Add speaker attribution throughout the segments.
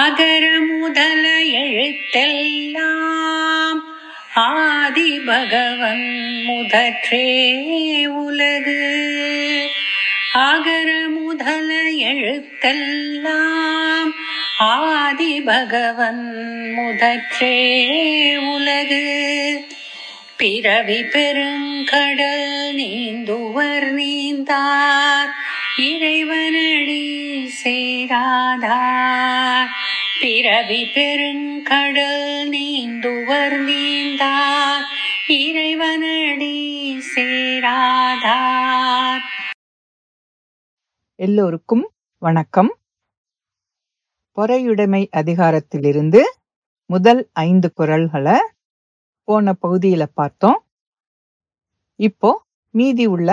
Speaker 1: அகர முதல எழுத்தெல்லாம் ஆதி பகவன் முதற்றே உலகு அகர முதல எழுத்தெல்லாம் ஆதி பகவன் முதற்றே உலகு பிறவி பெருங்கடல் நீந்துவர் நீந்தார் இறைவனடி நீந்தாடார் பிறவி பெருங்கடல் நீந்துவர்
Speaker 2: நீந்தார் இறைவனடி சேராதார் எல்லோருக்கும் வணக்கம் பொறையுடைமை அதிகாரத்திலிருந்து முதல் ஐந்து குரல்களை போன பகுதியில பார்த்தோம் இப்போ மீதி உள்ள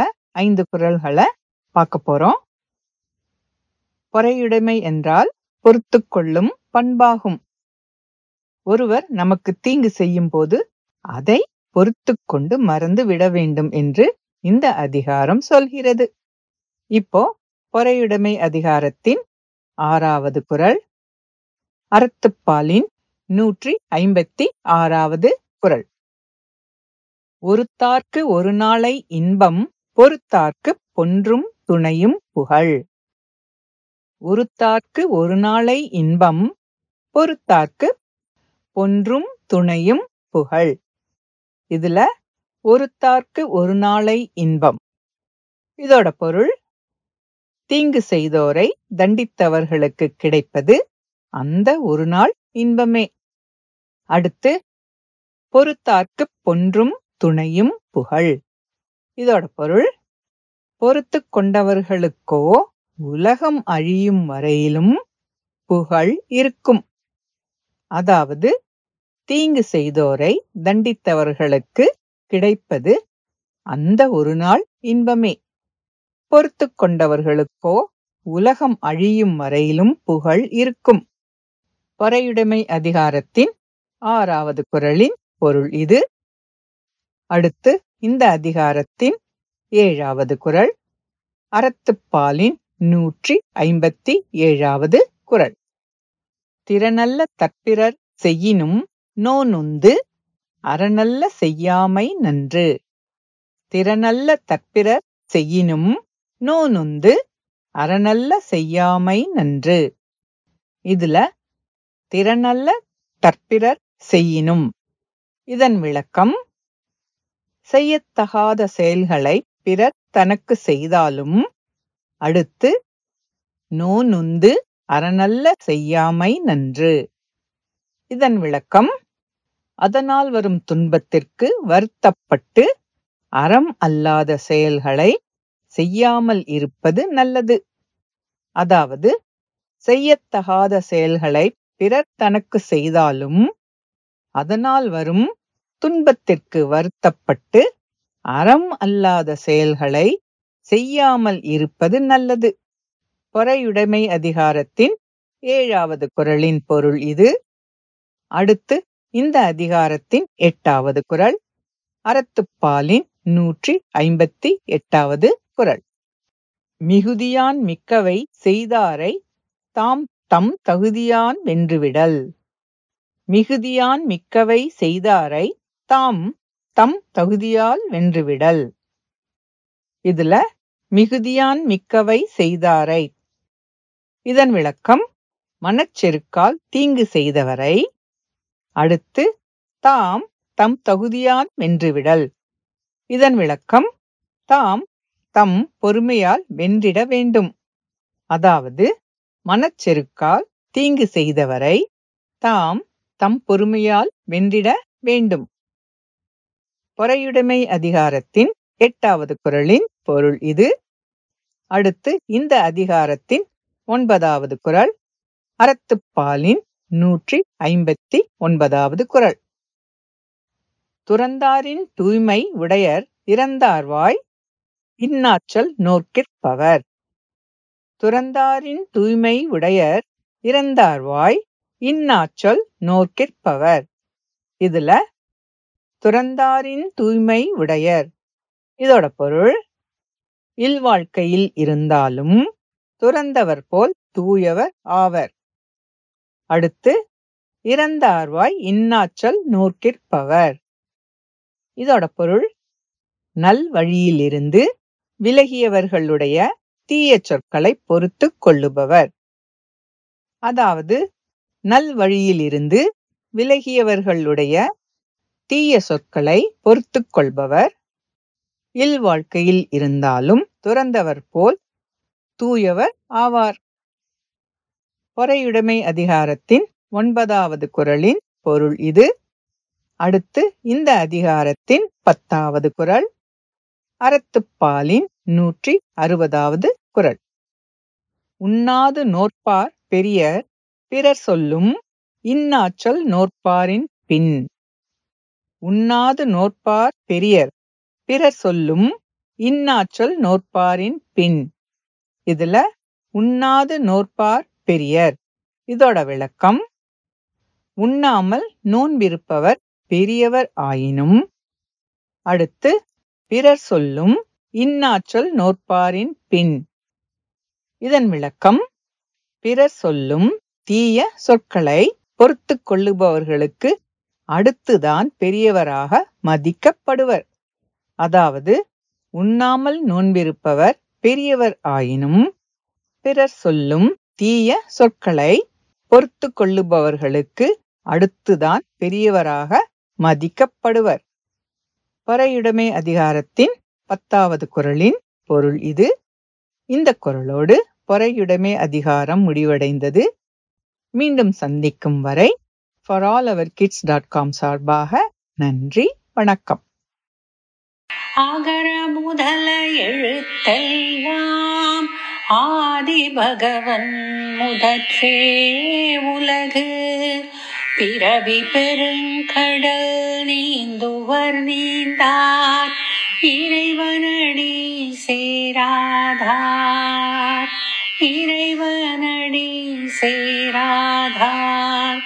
Speaker 2: ஐந்து குரல்களை பார்க்க போறோம் பொறையுடைமை என்றால் பொறுத்து கொள்ளும் பண்பாகும் ஒருவர் நமக்கு தீங்கு செய்யும் போது அதை பொறுத்து கொண்டு மறந்து விட வேண்டும் என்று இந்த அதிகாரம் சொல்கிறது இப்போ பொறையுடைமை அதிகாரத்தின் ஆறாவது குரல் அறத்துப்பாலின் நூற்றி ஐம்பத்தி ஆறாவது குரல் ஒருத்தார்க்கு ஒரு நாளை இன்பம் பொறுத்தார்க்கு பொன்றும் துணையும் புகழ் ஒரு நாளை இன்பம் பொறுத்தார்க்கு பொன்றும் துணையும் புகழ் இதுல ஒருத்தார்க்கு ஒரு நாளை இன்பம் இதோட பொருள் தீங்கு செய்தோரை தண்டித்தவர்களுக்கு கிடைப்பது அந்த ஒரு நாள் இன்பமே அடுத்து பொறுத்தார்க்கு பொன்றும் துணையும் புகழ் இதோட பொருள் பொறுத்து கொண்டவர்களுக்கோ உலகம் அழியும் வரையிலும் புகழ் இருக்கும் அதாவது தீங்கு செய்தோரை தண்டித்தவர்களுக்கு கிடைப்பது அந்த ஒரு நாள் இன்பமே பொறுத்து கொண்டவர்களுக்கோ உலகம் அழியும் வரையிலும் புகழ் இருக்கும் பொறையுடைமை அதிகாரத்தின் ஆறாவது குரலின் பொருள் இது அடுத்து இந்த அதிகாரத்தின் ஏழாவது குரல் அறத்துப்பாலின் நூற்றி ஐம்பத்தி ஏழாவது குரல் திறனல்ல தற்பிறர் செய்யினும் நோனுந்து அறநல்ல செய்யாமை நன்று திறனல்ல தற்பிறர் செய்யினும் நோனுந்து அறநல்ல செய்யாமை நன்று இதுல திறனல்ல தற்பிறர் செய்யினும் இதன் விளக்கம் செய்யத்தகாத செயல்களை பிறர் தனக்கு செய்தாலும் அடுத்து நோனுந்து அறநல்ல செய்யாமை நன்று இதன் விளக்கம் அதனால் வரும் துன்பத்திற்கு வருத்தப்பட்டு அறம் அல்லாத செயல்களை செய்யாமல் இருப்பது நல்லது அதாவது செய்யத்தகாத செயல்களை பிறர் தனக்கு செய்தாலும் அதனால் வரும் துன்பத்திற்கு வருத்தப்பட்டு அறம் அல்லாத செயல்களை செய்யாமல் இருப்பது நல்லது பொறையுடைமை அதிகாரத்தின் ஏழாவது குரலின் பொருள் இது அடுத்து இந்த அதிகாரத்தின் எட்டாவது குரல் அறத்துப்பாலின் நூற்றி ஐம்பத்தி எட்டாவது குரல் மிகுதியான் மிக்கவை செய்தாரை தாம் தம் தகுதியான் வென்றுவிடல் மிகுதியான் மிக்கவை செய்தாரை தாம் தம் தகுதியால் வென்றுவிடல் இதுல மிகுதியான் மிக்கவை செய்தாரை இதன் விளக்கம் மனச்செருக்கால் தீங்கு செய்தவரை அடுத்து தாம் தம் தகுதியான் வென்றுவிடல் இதன் விளக்கம் தாம் தம் பொறுமையால் வென்றிட வேண்டும் அதாவது மனச்செருக்கால் தீங்கு செய்தவரை தாம் தம் பொறுமையால் வென்றிட வேண்டும் பொறையுடைமை அதிகாரத்தின் எட்டாவது குரலின் பொருள் இது அடுத்து இந்த அதிகாரத்தின் ஒன்பதாவது குரல் அறத்துப்பாலின் நூற்றி ஐம்பத்தி ஒன்பதாவது குரல் துறந்தாரின் தூய்மை உடையர் இறந்தார்வாய் இன்னாச்சல் நோக்கிற்பவர் துறந்தாரின் தூய்மை உடையர் இறந்தார்வாய் இன்னாச்சல் நோக்கிற்பவர் இதுல துறந்தாரின் தூய்மை உடையர் இதோட பொருள் இல்வாழ்க்கையில் இருந்தாலும் துறந்தவர் போல் தூயவர் ஆவர் அடுத்து இறந்தார்வாய் இன்னாச்சல் நோக்கிற்பவர் இதோட பொருள் நல் வழியிலிருந்து விலகியவர்களுடைய தீய சொற்களை பொறுத்து கொள்ளுபவர் அதாவது நல் வழியிலிருந்து விலகியவர்களுடைய தீய சொற்களை பொறுத்து கொள்பவர் இல்வாழ்க்கையில் இருந்தாலும் துறந்தவர் போல் தூயவர் ஆவார் பொறையுடைமை அதிகாரத்தின் ஒன்பதாவது குரலின் பொருள் இது அடுத்து இந்த அதிகாரத்தின் பத்தாவது குரல் அறத்துப்பாலின் நூற்றி அறுபதாவது குரல் உண்ணாது நோற்பார் பெரியர் பிறர் சொல்லும் இன்னாச்சொல் நோற்பாரின் பின் உண்ணாது நோற்பார் பெரியர் பிறர் சொல்லும் இன்னாற்றல் நோற்பாரின் பின் இதுல உண்ணாது நோற்பார் பெரியர் இதோட விளக்கம் உண்ணாமல் நோன்பிருப்பவர் பெரியவர் ஆயினும் அடுத்து பிறர் சொல்லும் இன்னாற்றல் நோற்பாரின் பின் இதன் விளக்கம் பிறர் சொல்லும் தீய சொற்களை பொறுத்து கொள்ளுபவர்களுக்கு அடுத்துதான் பெரியவராக மதிக்கப்படுவர் அதாவது உண்ணாமல் நோன்பிருப்பவர் பெரியவர் ஆயினும் பிறர் சொல்லும் தீய சொற்களை பொறுத்து கொள்ளுபவர்களுக்கு அடுத்துதான் பெரியவராக மதிக்கப்படுவர் பறையுடைமை அதிகாரத்தின் பத்தாவது குரலின் பொருள் இது இந்த குரலோடு பொறையுடைமை அதிகாரம் முடிவடைந்தது மீண்டும் சந்திக்கும் வரை for all our kids dot com சார்பாக நன்றி வணக்கம்
Speaker 1: அகர முதல எழுத்தெல்லாம் ஆதி பகவன் முதற்றே உலகு பிறவி பெருங்கடல் நீந்துவர் நீந்தார் இறைவனடி சேராதார் இறைவனடி சேராதார்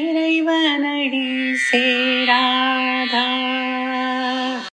Speaker 1: இறைவனடி சேராதார்